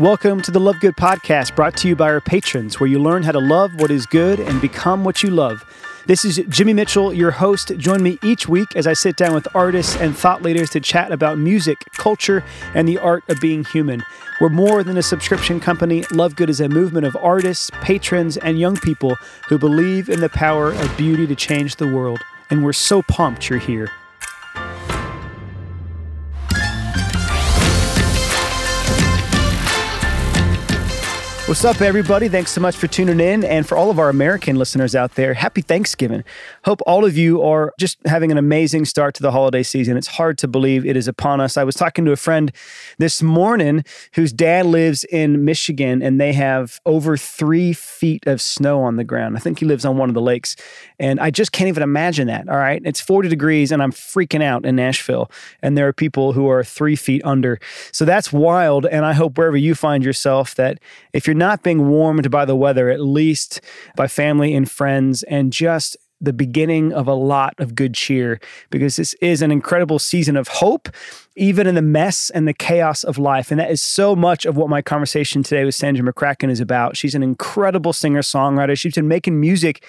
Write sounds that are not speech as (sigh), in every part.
Welcome to the Love Good podcast, brought to you by our patrons, where you learn how to love what is good and become what you love. This is Jimmy Mitchell, your host. Join me each week as I sit down with artists and thought leaders to chat about music, culture, and the art of being human. We're more than a subscription company. Love Good is a movement of artists, patrons, and young people who believe in the power of beauty to change the world. And we're so pumped you're here. What's up, everybody? Thanks so much for tuning in. And for all of our American listeners out there, happy Thanksgiving. Hope all of you are just having an amazing start to the holiday season. It's hard to believe it is upon us. I was talking to a friend this morning whose dad lives in Michigan and they have over three feet of snow on the ground. I think he lives on one of the lakes. And I just can't even imagine that. All right. It's 40 degrees and I'm freaking out in Nashville. And there are people who are three feet under. So that's wild. And I hope wherever you find yourself that if you're not being warmed by the weather, at least by family and friends, and just the beginning of a lot of good cheer because this is an incredible season of hope, even in the mess and the chaos of life. And that is so much of what my conversation today with Sandra McCracken is about. She's an incredible singer songwriter. She's been making music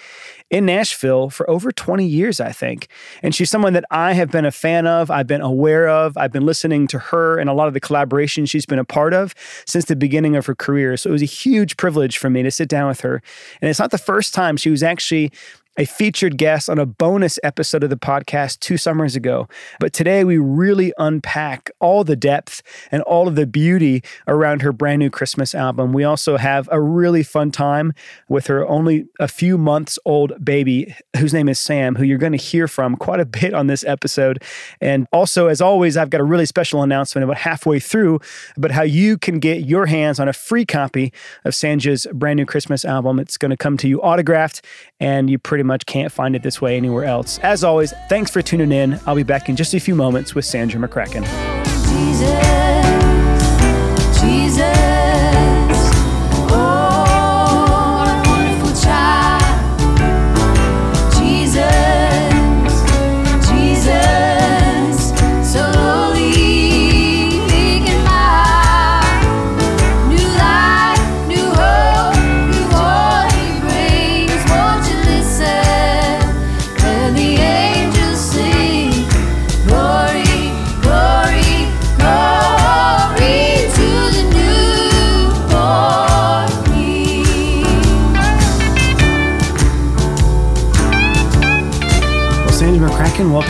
in Nashville for over 20 years, I think. And she's someone that I have been a fan of, I've been aware of, I've been listening to her and a lot of the collaborations she's been a part of since the beginning of her career. So it was a huge privilege for me to sit down with her. And it's not the first time she was actually a featured guest on a bonus episode of the podcast two summers ago. But today we really unpack all the depth and all of the beauty around her brand new Christmas album. We also have a really fun time with her only a few months old baby, whose name is Sam, who you're going to hear from quite a bit on this episode. And also, as always, I've got a really special announcement about halfway through about how you can get your hands on a free copy of Sandra's brand new Christmas album. It's going to come to you autographed, and you pretty much can't find it this way anywhere else. As always, thanks for tuning in. I'll be back in just a few moments with Sandra McCracken. Oh, Jesus,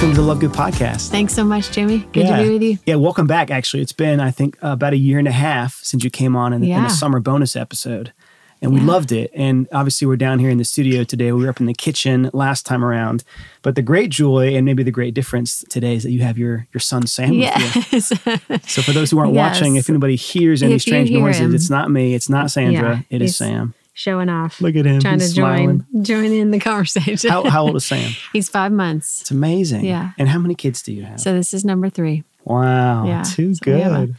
welcome to the Love Good podcast. Thanks so much, Jimmy. Good yeah. to be with you. Yeah, welcome back. Actually, it's been, I think, about a year and a half since you came on in, in Yeah. a summer bonus episode. And we Yeah. loved it. And obviously, we're down here in the studio today. We were up in the kitchen last time around. But the great joy and maybe the great difference today is that you have your your son Sam with you. Yes. (laughs) So for those who aren't Yes. watching, if anybody hears any If strange hear noises, him. it's not me. It's not Sandra. It is Sam. Showing off. Look at him. Trying He's to join smiling. join in the conversation. How, how old is (laughs) Sam? He's five months. It's amazing. Yeah. And how many kids do you have? So this is number three. wow. Yeah. Too So we have a good.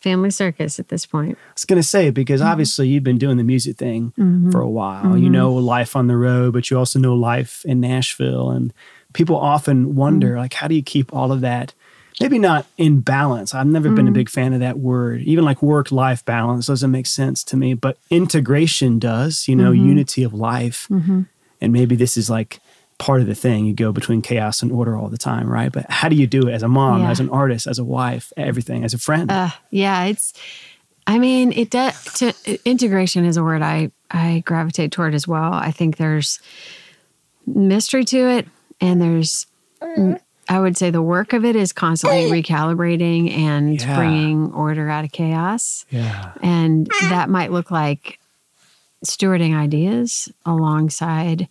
Family circus at this point. I was going to say, because Mm-hmm. obviously you've been doing the music thing for a while. You know life on the road, but you also know life in Nashville. And people often wonder, Mm-hmm. like, how do you keep all of that? Maybe not in balance. I've never been a Mm-hmm. big fan of that word. Even like work life balance doesn't make sense to me, but integration does, you know, Mm-hmm. unity of life. And maybe this is like part of the thing. You go between chaos and order all the time, right? But how do you do it as a mom, Yeah. as an artist, as a wife, everything, as a friend? Uh, yeah, it's. I mean, it does. To, integration is a word I I gravitate toward as well. I think there's mystery to it, and there's. I would say the work of it is constantly recalibrating and Yeah. bringing order out of chaos. yeah. And that might look like stewarding ideas alongside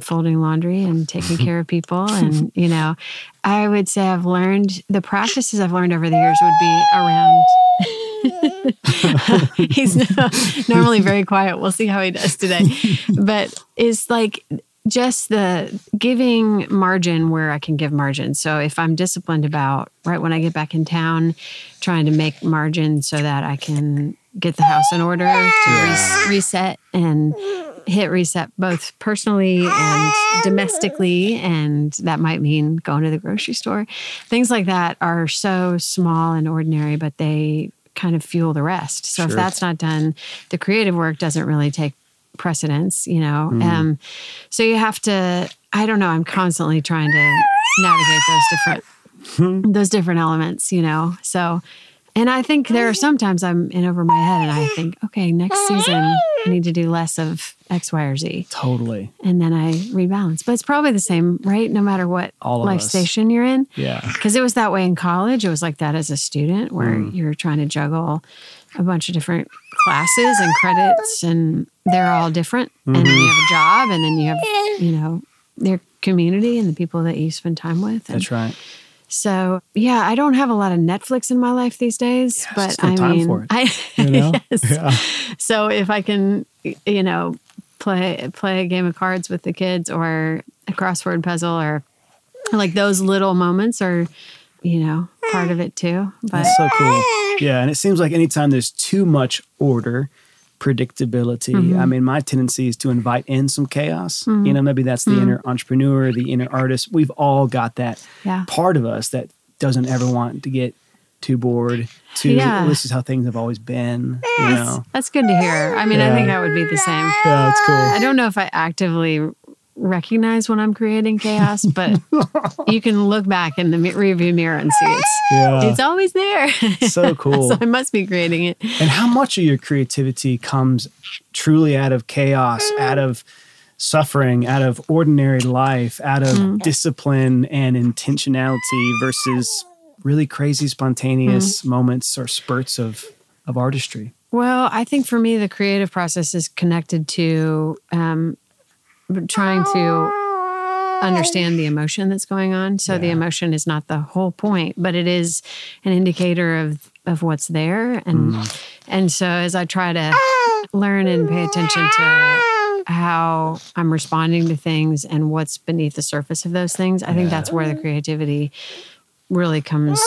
folding laundry and taking (laughs) care of people. And, you know, I would say I've learned the practices I've learned over the years would be around. (laughs) He's (laughs) normally very quiet. We'll see how he does today. But it's like just the giving margin where I can give margin. So if I'm disciplined about right when I get back in town, trying to make margin so that I can get the house in order to res- reset and hit reset both personally and domestically. And that might mean going to the grocery store. Things like that are so small and ordinary, but they kind of fuel the rest. So if that's not done, the creative work doesn't really take precedence, you know. Mm-hmm. Um, so you have to. I don't know. I'm constantly trying to navigate those different Hmm. those different elements, you know. So, and I think there are sometimes I'm in over my head, and I think, okay, next season I need to do less of X, Y, or Z, Totally. and then I rebalance. But it's probably the same, right? No matter what life us. station you're in. Yeah. Because it was that way in college. It was like that as a student, where Mm. you're trying to juggle a bunch of different classes and credits, (laughs) and they're all different. And then Mm-hmm. you have a job, and then you have, you know, their community and the people that you spend time with. And That's right. so yeah, I don't have a lot of Netflix in my life these days, Yeah, but I mean, I (laughs) You know? yes. Yeah. So if I can, you know, play play a game of cards with the kids or a crossword puzzle or like those little moments are, you know, part of it too. But That's so cool. Yeah, and it seems like anytime there's too much order, predictability. Mm-hmm. I mean, my tendency is to invite in some chaos. You know, maybe that's the inner entrepreneur, the inner artist. We've all got that Yeah. part of us that doesn't ever want to get too bored. Too. Yeah. This is how things have always been. You know. that's good to hear. I mean, I think I would be the same. Yeah, that's cool. I don't know if I actively recognize when I'm creating chaos, but (laughs) you can look back in the rearview mirror and see it's Yeah. it's always there. (laughs) so cool. so I must be creating it. And how much of your creativity comes truly out of chaos, out of suffering, out of ordinary life, out of Mm. discipline and intentionality versus really crazy spontaneous Mm. moments or spurts of of artistry? Well, I think for me, the creative process is connected to um, trying to understand the emotion that's going on. So the emotion is not the whole point, but it is an indicator of of what's there. And mm-hmm. and so as I try to learn and pay attention to how I'm responding to things and what's beneath the surface of those things, I think that's where the creativity really comes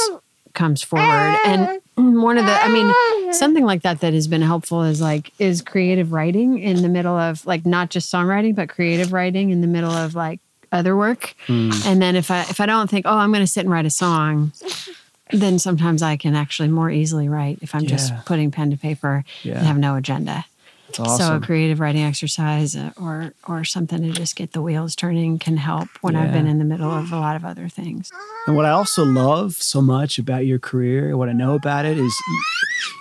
comes forward. And one of the, I mean, something like that that has been helpful is like is creative writing in the middle of like not just songwriting, but creative writing in the middle of like other work. Hmm. And then if I if I don't think, oh, I'm going to sit and write a song, then sometimes I can actually more easily write if I'm Yeah. just putting pen to paper Yeah. and have no agenda. It's So a creative writing exercise uh, or or something to just get the wheels turning can help when I've been in the middle of a lot of other things. And what I also love so much about your career, what I know about it, is you-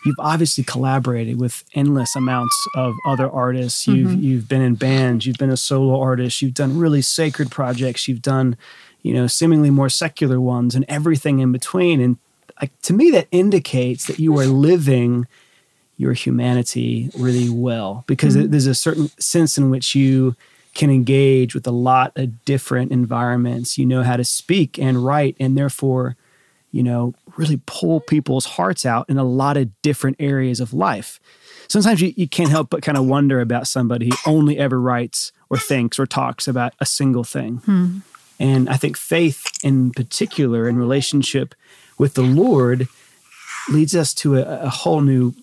you've obviously collaborated with endless amounts of other artists. You've you've been in bands, you've been a solo artist, you've done really sacred projects, you've done, you know, seemingly more secular ones, and everything in between. And like to me, that indicates that you are living your humanity really well because mm-hmm. there's a certain sense in which you can engage with a lot of different environments. You know how to speak and write, and therefore, you know, really pull people's hearts out in a lot of different areas of life. Sometimes you, you can't help but kind of wonder about somebody who only ever writes or thinks or talks about a single thing. Hmm. And I think faith, in particular, in relationship with the Lord, leads us to a, a whole new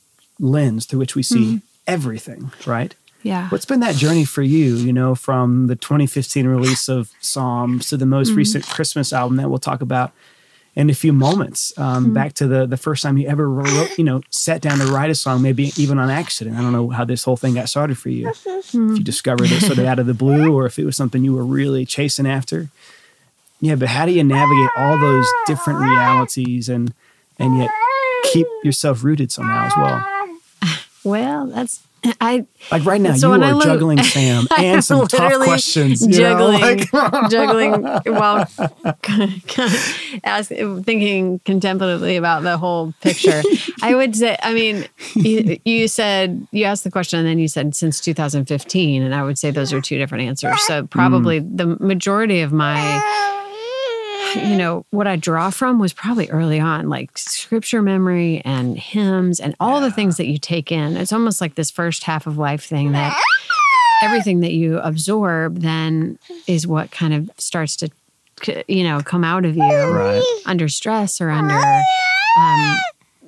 lens through which we see mm-hmm. everything, right? Yeah. What's been that journey for you, you know, from the 2015 release of Psalms to the most mm-hmm. recent Christmas album that we'll talk about in a few moments, um, mm-hmm. back to the, the first time you ever wrote, you know, sat down to write a song, maybe even on accident. I don't know how this whole thing got started for you. If you discovered it sort of out of the blue or if it was something you were really chasing after. Yeah, but how do you navigate all those different realities and and yet keep yourself rooted somehow as well? Well, that's I Like right now, So you when I are look- juggling (laughs) Sam and some tough questions. you know, juggling, like- (laughs) juggling while (laughs) ask, thinking contemplatively about the whole picture. I would say, I mean, you, you said you asked the question, and then you said since 2015, and I would say those are two different answers. So mm. probably the majority of my you know, what I draw from was probably early on, like scripture memory and hymns and all the things that you take in. It's almost like this first half of life thing that everything that you absorb then is what kind of starts to, you know, come out of you right. under stress or under um,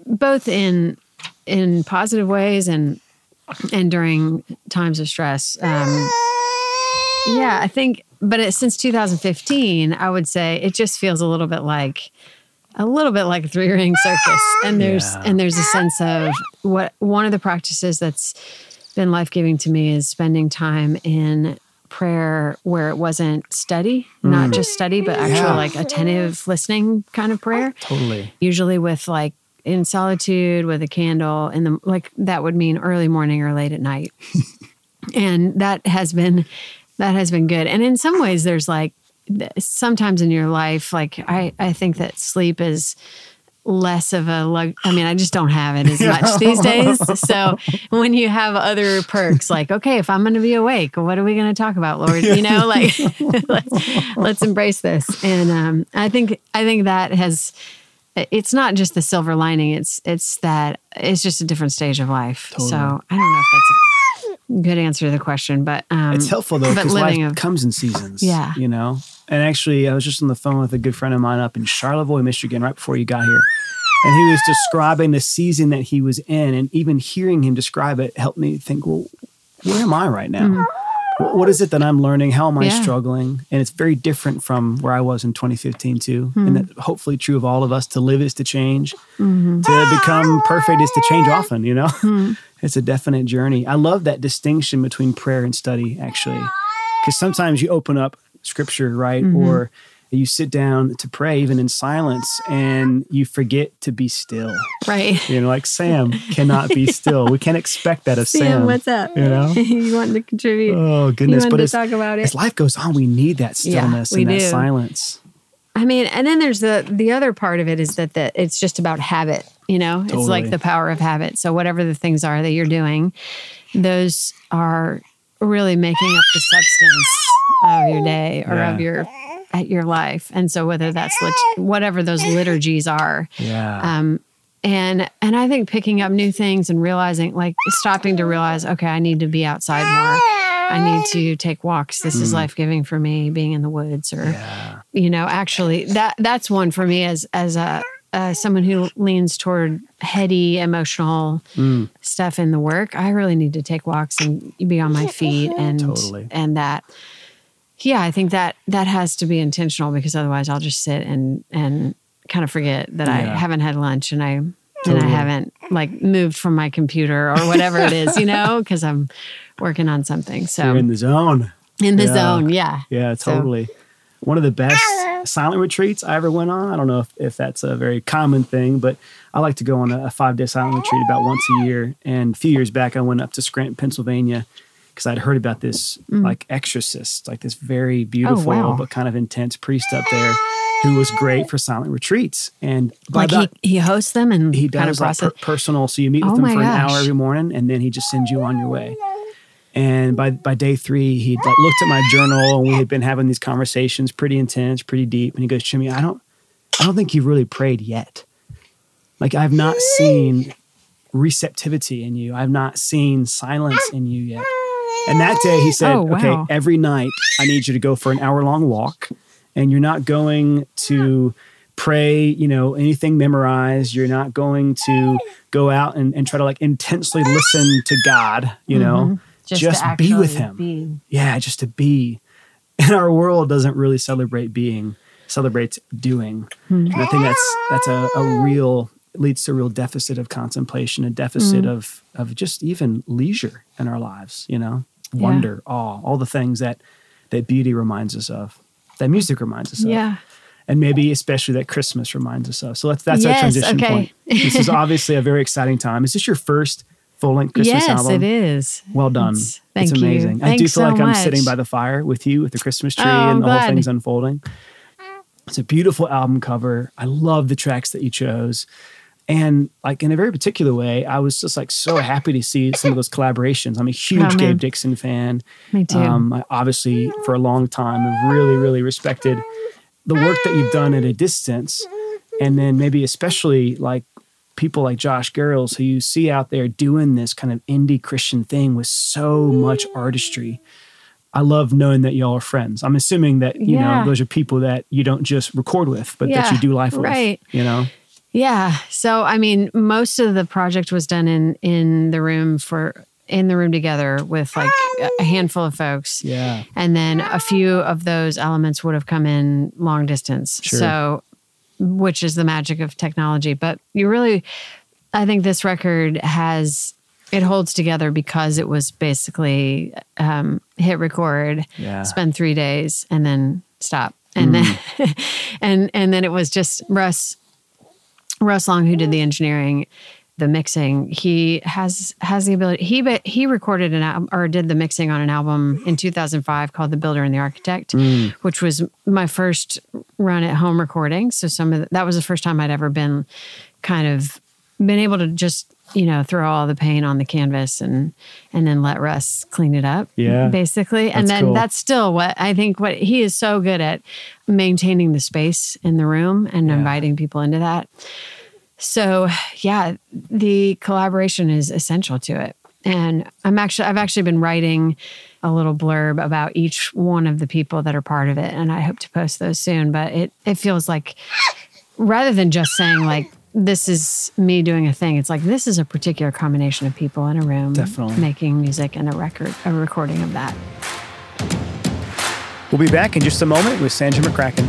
both in in positive ways and and during times of stress. Um, yeah, I think, but it, since 2015, I would say it just feels a little bit like a little bit like a three ring circus. And there's Yeah. and there's a sense of what one of the practices that's been life giving to me is spending time in prayer where it wasn't study, not just study, but actually Mm. Yeah. like attentive listening kind of prayer. Totally. Usually with like in solitude with a candle in the like that would mean early morning or late at night. (laughs) and that has been that has been good. And in some ways there's like sometimes in your life like I I think that sleep is less of a lug I mean I just don't have it as much these days. (laughs) So when you have other perks like okay if I'm going to be awake what are we going to talk about Lord you know like (laughs) let's, let's embrace this and um I think I think that has it's not just the silver lining it's it's that it's just a different stage of life. So I don't know if that's a good answer to the question but um It's helpful though because life a- comes in seasons. Yeah. You know? And actually, I was just on the phone with a good friend of mine up in Charlevoix, Michigan, right before you got here. And he was describing the season that he was in. And even hearing him describe it helped me think, well, where am I right now? Wh- What is it that I'm learning? How am I. Yeah. struggling? And it's very different from where I was in 2015 too. Hmm. And that hopefully true of all of us. To live is to change. Mm-hmm. To become perfect is to change often. You know, Hmm. (laughs) it's a definite journey. I love that distinction between prayer and study. Actually, because sometimes you open up scripture, right, Mm-hmm. or you sit down to pray even in silence, and you forget to be still. right You know, like Sam cannot be (laughs) still. We can't expect that of Sam. Sam, what's up? You know. (laughs) you want to contribute? Oh goodness! But to talk about it? as life goes on, we need that stillness we and that do. silence. I mean, and then there's the the other part of it is that that it's just about habit. You know, it's like the power of habit. So whatever the things are that you're doing, those are really making up the substance of your day or Yeah. of your at your life. And so whether that's lit- whatever those (laughs) liturgies are, Yeah. um, and and I think picking up new things and realizing, like stopping to realize, okay, I need to be outside more. I need to take walks. This is life giving for me. Being in the woods, or yeah. you know, actually, that that's one for me as as a uh, someone who leans toward heady, emotional Mm. stuff in the work. I really need to take walks and be on my feet, and Totally. and that. Yeah, I think that that has to be intentional because otherwise I'll just sit and and kind of forget that I haven't had lunch and I and I haven't like moved from my computer or whatever it is, you know, because I'm working on something. So You're in the zone. in the Yeah. zone, yeah, Yeah, So- totally. One of the best silent retreats I ever went on. I don't know if, if that's a very common thing, but I like to go on a, a five day silent retreat about once a year. And a few years back, I went up to Scranton, Pennsylvania, because I'd heard about this like exorcist, like this very beautiful Mm. wow. but kind of intense priest up there who was great for silent retreats. And by like that, he, he hosts them and he kind of does like per- personal. So you meet with Oh him for an hour every morning, and then he just sends you on your way. And by by day three, he like looked at my journal, and we had been having these conversations, pretty intense, pretty deep. And he goes, "Jimmy, I don't, I don't think you've really prayed yet. Like I've not seen receptivity in you. I've not seen silence in you yet." And that day, he said, Oh, wow. "Okay, every night I need you to go for an hour long walk, and you're not going to." pray, you know, anything memorized. You're not going to go out and, and try to like intensely listen to God, you know, Just just, be with Him. be. Yeah, just to be. And our world doesn't really celebrate being, celebrates doing. Hmm. And I think that's that's a, a real leads to a real deficit of contemplation, a deficit Hmm. of of just even leisure in our lives, you know, wonder, awe, all the things that that beauty reminds us of, that music reminds us of Yeah. and maybe especially that Christmas reminds us of. So that's that's our transition okay. point. This is obviously a very exciting time. Is this your first full length Christmas yes, album? Yes, it is. Well done. It's- it's thank you. amazing. I do feel so like I'm sitting by the fire with you with the Christmas tree Oh, I'm and the whole thing's unfolding. It's a beautiful album cover. I love the tracks that you chose. And like in a very particular way, I was just like so happy to see some of those collaborations. I'm a huge Oh. Gabe Dixon fan. Me too. Um, I obviously, for a long time, have really, really respected the work that you've done at a distance. And then maybe especially like people like Josh Garrels, who you see out there doing this kind of indie Christian thing with so much artistry. I love knowing that y'all are friends. I'm assuming that, you Yeah. know, those are people that you don't just record with, but that you do life with. right. You know? Yeah. So I mean, most of the project was done in in the room for in the room together with like a handful of folks. Yeah. And then a few of those elements would have come in long distance. Sure. So which is the magic of technology. But you really, I think this record has it holds together because it was basically um, hit record, Yeah. spend three days, and then stop, and then (laughs) and and then it was just Russ Russ Long who did the engineering, the mixing. He has has the ability. He ba- he recorded an album or did the mixing on an album in 2005 called The Builder and the Architect, mm. which was my first run at home recording. So some of the, that was the first time I'd ever been kind of been able to just you know throw all the paint on the canvas and and then let Russ clean it up. Yeah. basically, and then cool. that's still what I think. What he is so good at maintaining the space in the room and inviting people into that. So yeah, the collaboration is essential to it. And I'm actually I've actually been writing a little blurb about each one of the people that are part of it and I hope to post those soon, but it it feels like rather than just saying like this is me doing a thing, it's like this is a particular combination of people in a room Definitely. making music and a record a recording of that. We'll be back in just a moment with Sandra McCracken.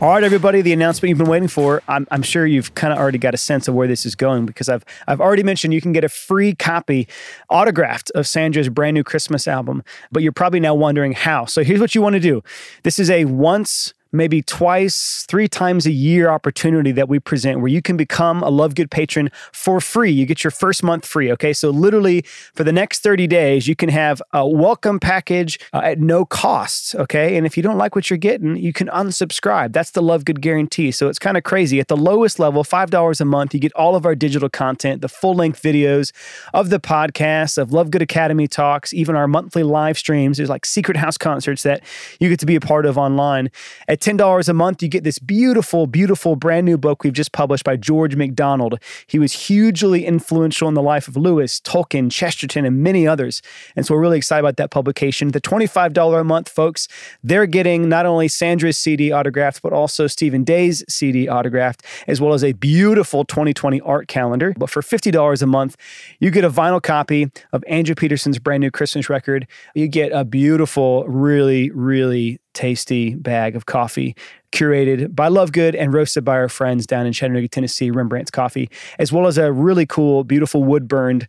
All right, everybody, the announcement you've been waiting for. I'm, I'm sure you've kind of already got a sense of where this is going because I've I've already mentioned you can get a free copy autographed of Sandra's brand new Christmas album, but you're probably now wondering how. So here's what you want to do. This is a once maybe twice, three times a year opportunity that we present where you can become a Love Good patron for free. You get your first month free. Okay. So, literally, for the next 30 days, you can have a welcome package uh, at no cost. Okay. And if you don't like what you're getting, you can unsubscribe. That's the Love Good guarantee. So, it's kind of crazy. At the lowest level, $5 a month, you get all of our digital content, the full length videos of the podcast, of Love Good Academy talks, even our monthly live streams. There's like secret house concerts that you get to be a part of online. At $10 a month, you get this beautiful, beautiful brand new book we've just published by George MacDonald. He was hugely influential in the life of Lewis, Tolkien, Chesterton, and many others. And so we're really excited about that publication. The $25 a month folks, they're getting not only Sandra's CD autographed, but also Stephen Day's CD autographed, as well as a beautiful 2020 art calendar. But for $50 a month, you get a vinyl copy of Andrew Peterson's brand new Christmas record. You get a beautiful, really, really tasty bag of coffee curated by Love Good and roasted by our friends down in Chattanooga, Tennessee, Rembrandt's Coffee, as well as a really cool, beautiful wood burned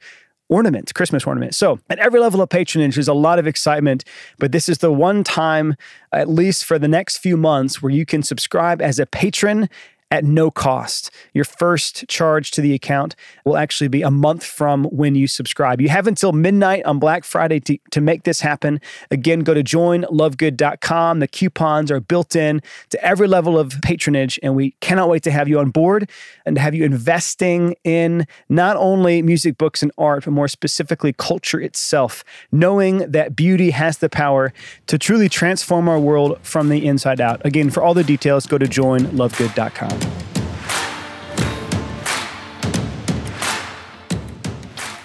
ornament, Christmas ornament. So, at every level of patronage, there's a lot of excitement, but this is the one time, at least for the next few months, where you can subscribe as a patron at no cost. Your first charge to the account will actually be a month from when you subscribe. You have until midnight on Black Friday to, to make this happen. Again, go to joinlovegood.com. The coupons are built in to every level of patronage, and we cannot wait to have you on board and to have you investing in not only music, books, and art, but more specifically culture itself, knowing that beauty has the power to truly transform our world from the inside out. Again, for all the details, go to joinlovegood.com.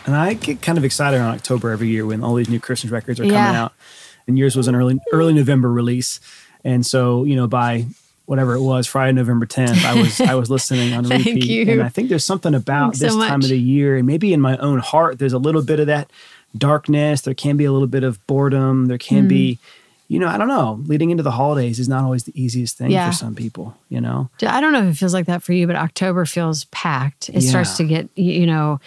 And I get kind of excited in October every year when all these new Christmas records are coming out. And yours was an early early November release. And so, you know, by whatever it was, Friday, November 10th, I was I was (laughs) listening on repeat. you. And I think there's something about Thanks so this time of the year, and maybe in my own heart, there's a little bit of that darkness. There can be a little bit of boredom. There can be, Mm. You know, I don't know. Leading into the holidays is not always the easiest thing Yeah. for some people, you know? I don't know if it feels like that for you, but October feels packed. It starts to get, you know,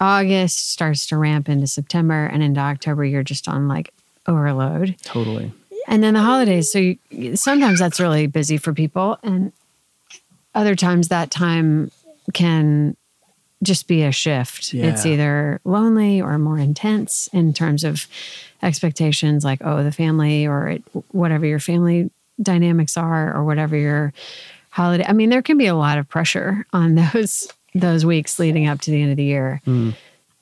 August starts to ramp into September, and into October, you're just on like overload. Totally. And then the holidays. So you, sometimes that's really busy for people, and other times that time can just be a shift. It's either lonely or more intense in terms of expectations, like oh, the family or it, whatever your family dynamics are, or whatever your holiday. I mean, there can be a lot of pressure on (laughs) those those weeks leading up to the end of the year, mm.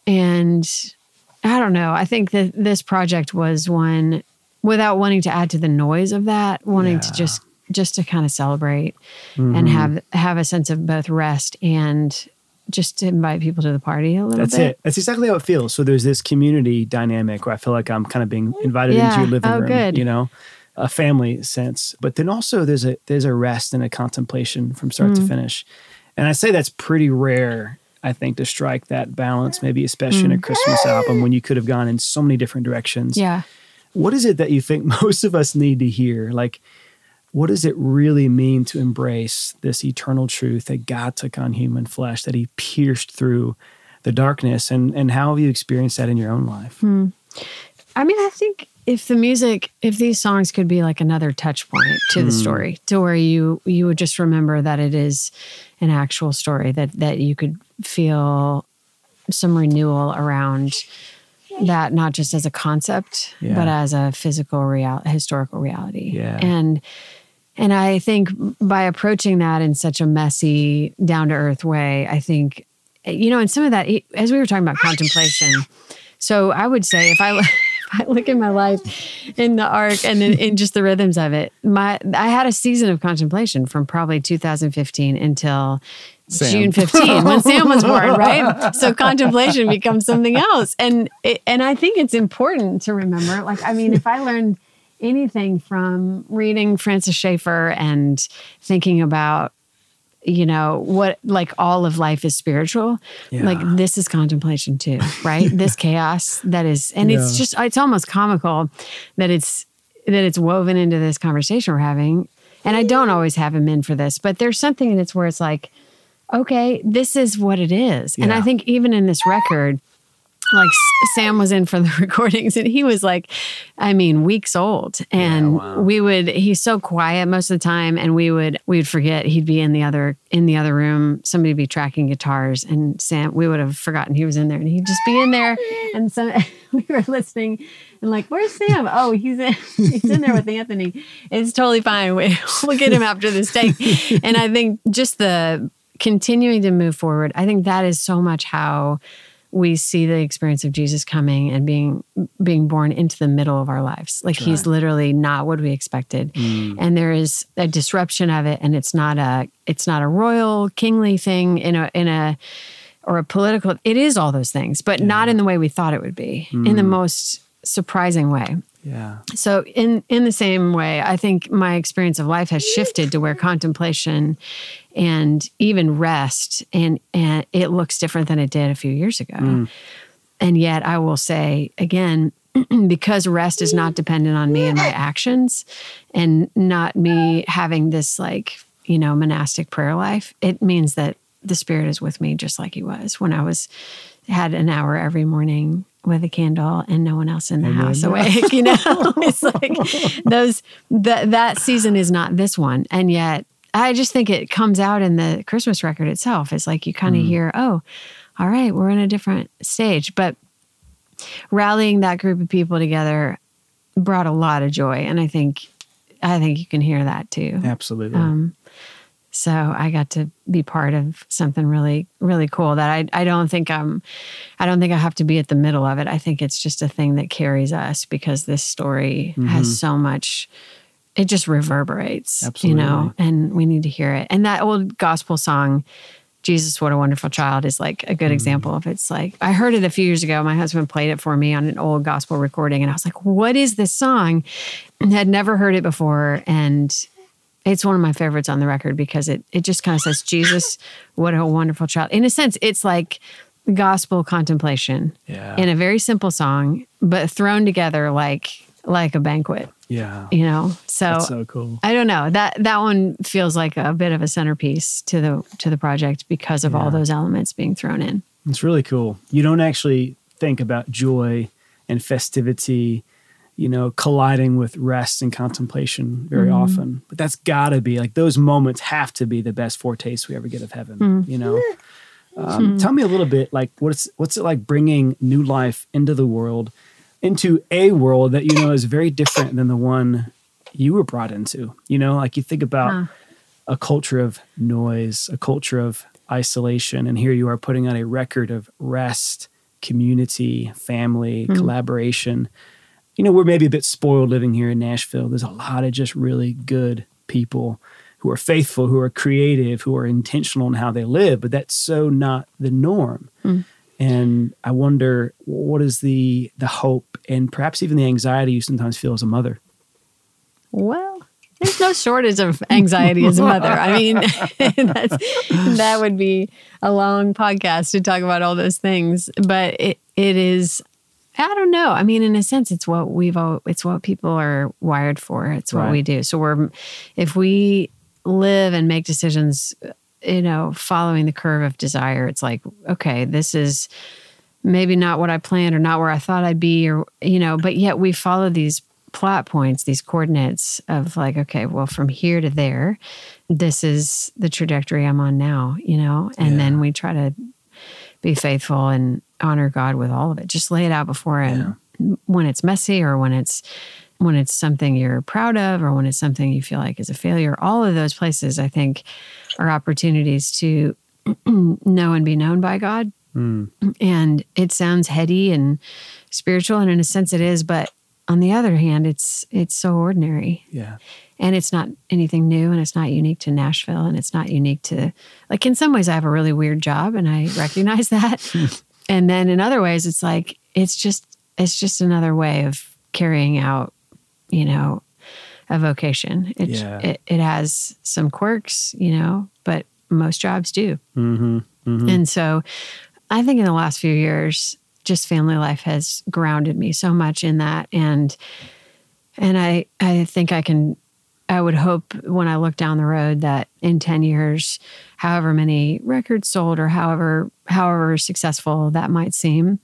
and I don't know. I think that this project was one without wanting to add to the noise of that, wanting to just just to kind of celebrate and mm-hmm. have have a sense of both rest and just to invite people to the party a little That's bit. it. That's exactly how it feels. So there's this community dynamic where I feel like I'm kind of being invited Yeah. into your living Oh, room, good. you know, a family sense. But then also there's a there's a rest and a contemplation from start Mm. to finish. And I say that's pretty rare, I think, to strike that balance, maybe especially in a Christmas album when you could have gone in so many different directions. Mm. Yeah. What is it that you think (laughs) most of us need to hear? Like what does it really mean to embrace this eternal truth that God took on human flesh, that He pierced through the darkness, and and how have you experienced that in your own life? Hmm. I mean, I think if the music, if these songs could be like another touch point to the hmm. story, to where you you would just remember that it is an actual story, that that you could feel some renewal around that, not just as a concept, Yeah. but as a physical real historical reality. Yeah. And and I think by approaching that in such a messy, down to earth way, I think, you know, and some of that, as we were talking about contemplation. So I would say if I, (laughs) if I look at my life in the arc and in, in just the rhythms of it, my I had a season of contemplation from probably 2015 until Sam. June 15 when Sam was born, right? So (laughs) contemplation becomes something else. And it, and I think it's important to remember like I mean if I learned anything from reading Francis Schaeffer and thinking about you know what like all of life is spiritual Yeah. like this is contemplation too (laughs) right? This chaos that is and it's just it's almost comical that it's that it's woven into this conversation we're having. And i don't always have him in for this but there's something in it's where it's like okay this is what it is. And i think even in this record like Sam was in for the (laughs) recordings and he was like, I mean, weeks old. And wow. we would, he's so quiet most of the time. And we would, we would forget he'd be in the other, in the other room. Somebody be tracking guitars and Sam, we would have forgotten he was in there and he'd just be in there. And so (laughs) we were listening and like, where's Sam? Oh, he's in, (laughs) he's in there with Anthony. It's totally fine. We, we'll get him after this take. And I think just the continuing to move forward, I think that is so much how we see the experience of Jesus coming and being being born into the middle of our lives. Like he's literally not what we expected. Mm. And there is a disruption of it and it's not a it's not a royal kingly thing in a in a or a political it is all those things, but not in the way we thought it would be. In the mm. most surprising way. Yeah. So in in the same way, I think my experience of life has shifted to where contemplation and even rest and and it looks different than it did a few years ago. Mm. And yet I will say again (clears throat) because rest is not dependent on me and my actions and not me having this like, you know, monastic prayer life, it means that the spirit is with me just like he was when I was had an hour every morning with a candle and no one else in the house. Awake (laughs) you know (laughs) it's like those that that season is not this one. And yet i just think it comes out in the christmas record itself. It's like you kind of hear oh all right we're in a different stage. But rallying that group of people together brought a lot of joy. And i think i think you can hear that too. Absolutely. um, so I got to be part of something really, really cool that I, I don't think I'm, I don't think I have to be at the middle of it. I think it's just a thing that carries us because this story has mm-hmm. so much, it just reverberates, you know, and we need to hear it. And that old gospel song, Jesus, what a wonderful child is like a good mm-hmm. example of it's like I heard it a few years ago. My husband played it for me on an old gospel recording, and I was like, "What is this song?" And had never heard it before, and it's one of my favorites on the record because it it just kind of says Jesus, what a wonderful child. In a sense, it's like gospel contemplation Yeah. in a very simple song, but thrown together like like a banquet, yeah. you know. So, That's so cool. I don't know that that one feels like a bit of a centerpiece to the to the project because of all those elements being thrown in. It's really cool. You don't actually think about joy and festivity, you know, colliding with rest and contemplation very mm-hmm. often. But that's got to be like those moments have to be the best foretaste we ever get of heaven, mm. you know. Um, hmm. Tell me a little bit like what's what's it like bringing new life into the world, into a world that you know is very different than the one you were brought into. You know, like you think about Huh. a culture of noise, a culture of isolation. And here you are putting on a record of rest, community, family, hmm. collaboration. You know, we're maybe a bit spoiled living here in Nashville. There's a lot of just really good people who are faithful, who are creative, who are intentional in how they live, but that's so not the norm. Mm. And I wonder what is the the hope and perhaps even the anxiety you sometimes feel as a mother. Well, there's no shortage of anxiety as a mother. I mean, (laughs) that's, that would be a long podcast to talk about all those things. But it, it is, I don't know. I mean, in a sense, it's what we've all, it's what people are wired for. It's what Right. we do. So we're, if we live and make decisions, uh, you know, following the curve of desire, it's like, okay, this is maybe not what I planned or not where I thought I'd be, or, you know, but yet we follow these plot points, these coordinates of like, okay, well, from here to there, this is the trajectory I'm on now, you know, and then we try to be faithful and honor God with all of it. Just lay it out before Him when it's messy or when it's when it's something you're proud of or when it's something you feel like is a failure. All of those places, I think, are opportunities to (clears throat) know and be known by God. Hmm. And it sounds heady and spiritual, and in a sense, it is. But on the other hand, it's it's so ordinary Yeah. and it's not anything new and it's not unique to Nashville and it's not unique to like in some ways I have a really weird job and I recognize (laughs) that. And then in other ways it's like it's just it's just another way of carrying out, you know, a vocation. It Yeah. it, it has some quirks, you know, but most jobs do. Mm-hmm. And so I think in the last few years, just family life has grounded me so much in that. And and I I think I can I would hope when I look down the road that in 10 years, however many records sold or however however successful that might seem,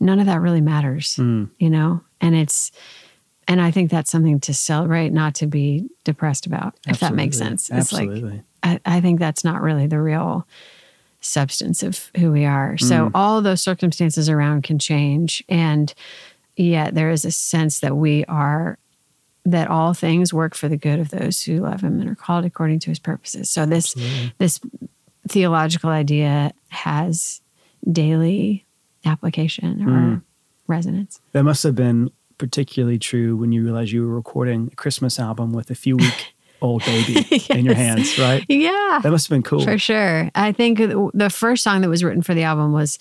none of that really matters. Hmm. You know? And it's and I think that's something to celebrate, not to be depressed about, if that makes sense. It's like Absolutely. I, I think that's not really the real substance of who we are. So hmm. all those circumstances around can change. And yet there is a sense that we are that all things work for the good of those who love him and are called according to his purposes. So this this theological idea has daily application or hmm. resonance. That must have been particularly true when you realized you were recording a Christmas album with a few week (laughs) old baby in (laughs) your hands, right? Yeah. That must have been cool. For sure. I think the first song that was written for the album was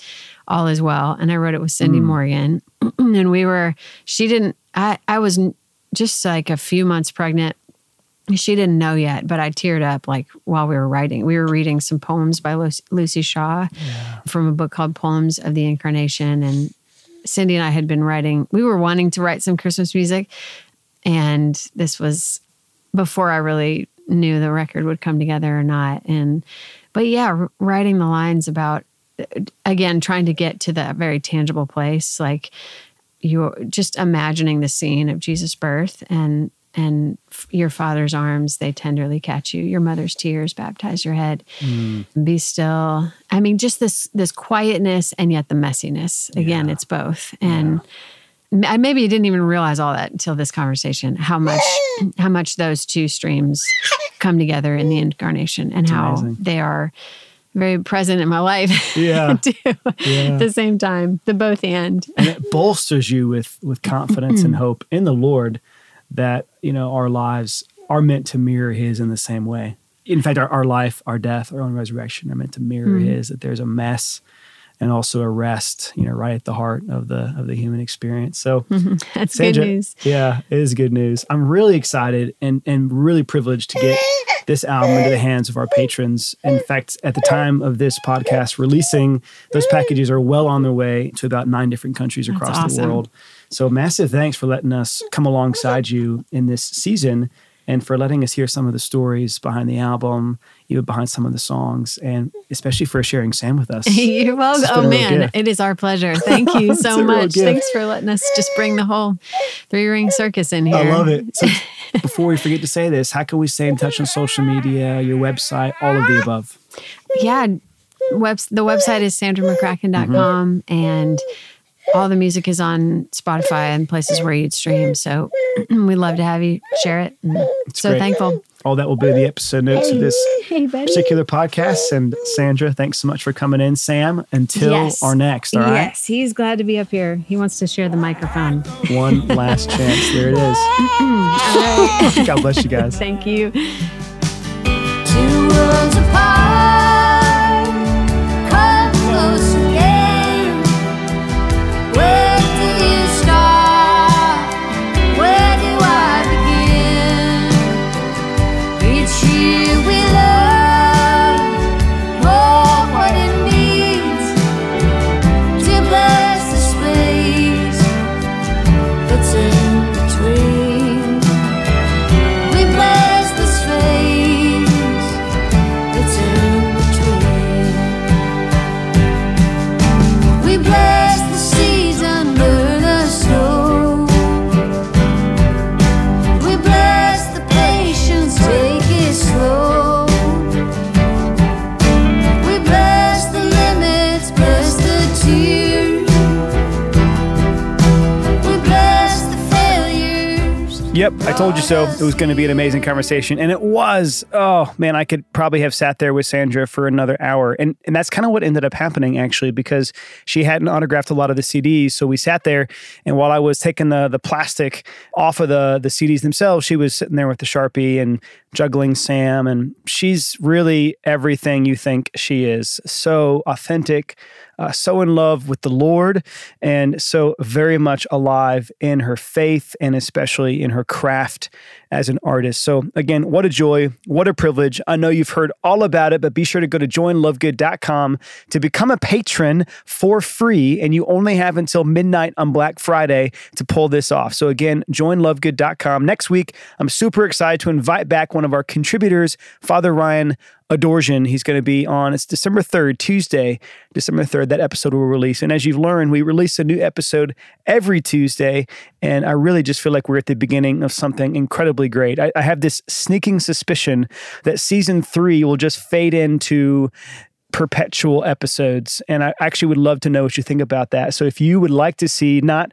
All Is Well. And I wrote it with Cindy hmm. Morgan. (clears throat) and we were, she didn't, I, I was just like a few months pregnant. She didn't know yet, but I teared up like while we were writing. We were reading some poems by Luci Shaw from a book called Poems of the Incarnation. And Cindy and I had been writing, we were wanting to write some Christmas music. And this was before I really knew the record would come together or not. And, but yeah, writing the lines about, uh, again, trying to get to that very tangible place, like you're just imagining the scene of Jesus' birth and, and your father's arms, they tenderly catch you. Your mother's tears baptize your head. Mm. Be still. I mean, just this this quietness and yet the messiness. Again, Yeah. it's both. And I maybe you didn't even realize all that until this conversation. How much (laughs) how much those two streams come together in the incarnation and how amazing. they are very present in my life Yeah. (laughs) too Yeah. at the same time. The both and. and it bolsters you with with confidence and mm-hmm. hope in the Lord that you know our lives are meant to mirror His in the same way. In fact, our, our life, our death, our own resurrection are meant to mirror mm-hmm. His. That there's a mess and also a rest, you know, right at the heart of the of the human experience. So. (laughs) That's Sandra, good news. Yeah, it is good news. I'm really excited and, and really privileged to get this album into the hands of our patrons. In fact, at the time of this podcast releasing, those packages are well on their way to about nine different countries across the world. So, massive thanks for letting us come alongside you in this season and for letting us hear some of the stories behind the album, even behind some of the songs, and especially for sharing Sam with us. (laughs) You're welcome. It's been a Oh man, it is our pleasure. (laughs) Thank you so much. Thanks for letting us just bring the whole three ring circus in here. I love it. So (laughs) before we forget to say this, how can we stay in touch on social media, your website, all of the above? yeah web, the website is sandramccracken.com Mm-hmm. and all the music is on spotify and places where you'd stream so (clears throat) we'd love to have you share it and so great. thankful All that will be in the episode notes of this hey particular podcast. And Sandra, thanks so much for coming in. Sam, until Yes. our next, all right? yes he's glad to be up here he wants to share the microphone One last chance. There it is. (laughs) God bless you guys. thank you Two worlds apart, told you so. It was going to be an amazing conversation, and it was. Oh man, I could probably have sat there with Sandra for another hour, and and that's kind of what ended up happening actually, because she hadn't autographed a lot of the CDs. So we sat there, and while I was taking the the plastic off of the the CDs themselves, she was sitting there with the sharpie and juggling Sam, and she's really everything you think she is. So authentic, uh, so in love with the Lord, and so very much alive in her faith and especially in her craft as an artist. So, again, what a joy, what a privilege. I know you've heard all about it, but be sure to go to joinlovegood.com to become a patron for free. And you only have until midnight on Black Friday to pull this off. So, again, joinlovegood.com. Next week, I'm super excited to invite back one of our contributors, Father Ryan Adorjan. He's going to be on, it's December 3rd, Tuesday, December 3rd. That episode will release. And as you've learned, we release a new episode every Tuesday. And I really just feel like we're at the beginning of something incredibly great. I, I have this sneaking suspicion that season three will just fade into perpetual episodes. And I actually would love to know what you think about that. So if you would like to see not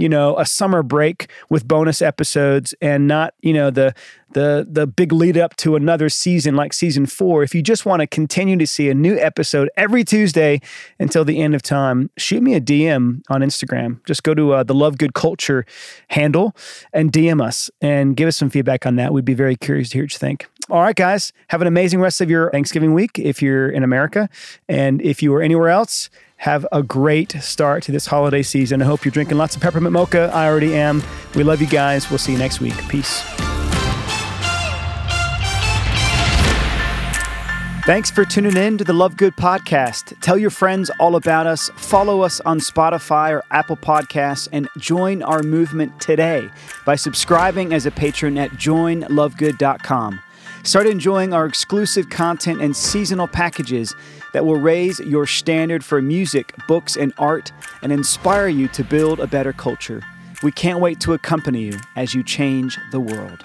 you know a summer break with bonus episodes and not you know the the the big lead up to another season like season 4 if you just want to continue to see a new episode every Tuesday until the end of time shoot me a DM on Instagram. Just go to uh, the love good culture handle and DM us and give us some feedback on that. We'd be very curious to hear what you think all right guys have an amazing rest of your Thanksgiving week if you're in America and if you are anywhere else have a great start to this holiday season. I hope you're drinking lots of peppermint mocha. I already am. We love you guys. We'll see you next week. Peace. Thanks for tuning in to the Love Good podcast. Tell your friends all about us. Follow us on Spotify or Apple Podcasts and join our movement today by subscribing as a patron at joinlovegood.com. Start enjoying our exclusive content and seasonal packages that will raise your standard for music, books, and art and inspire you to build a better culture. We can't wait to accompany you as you change the world.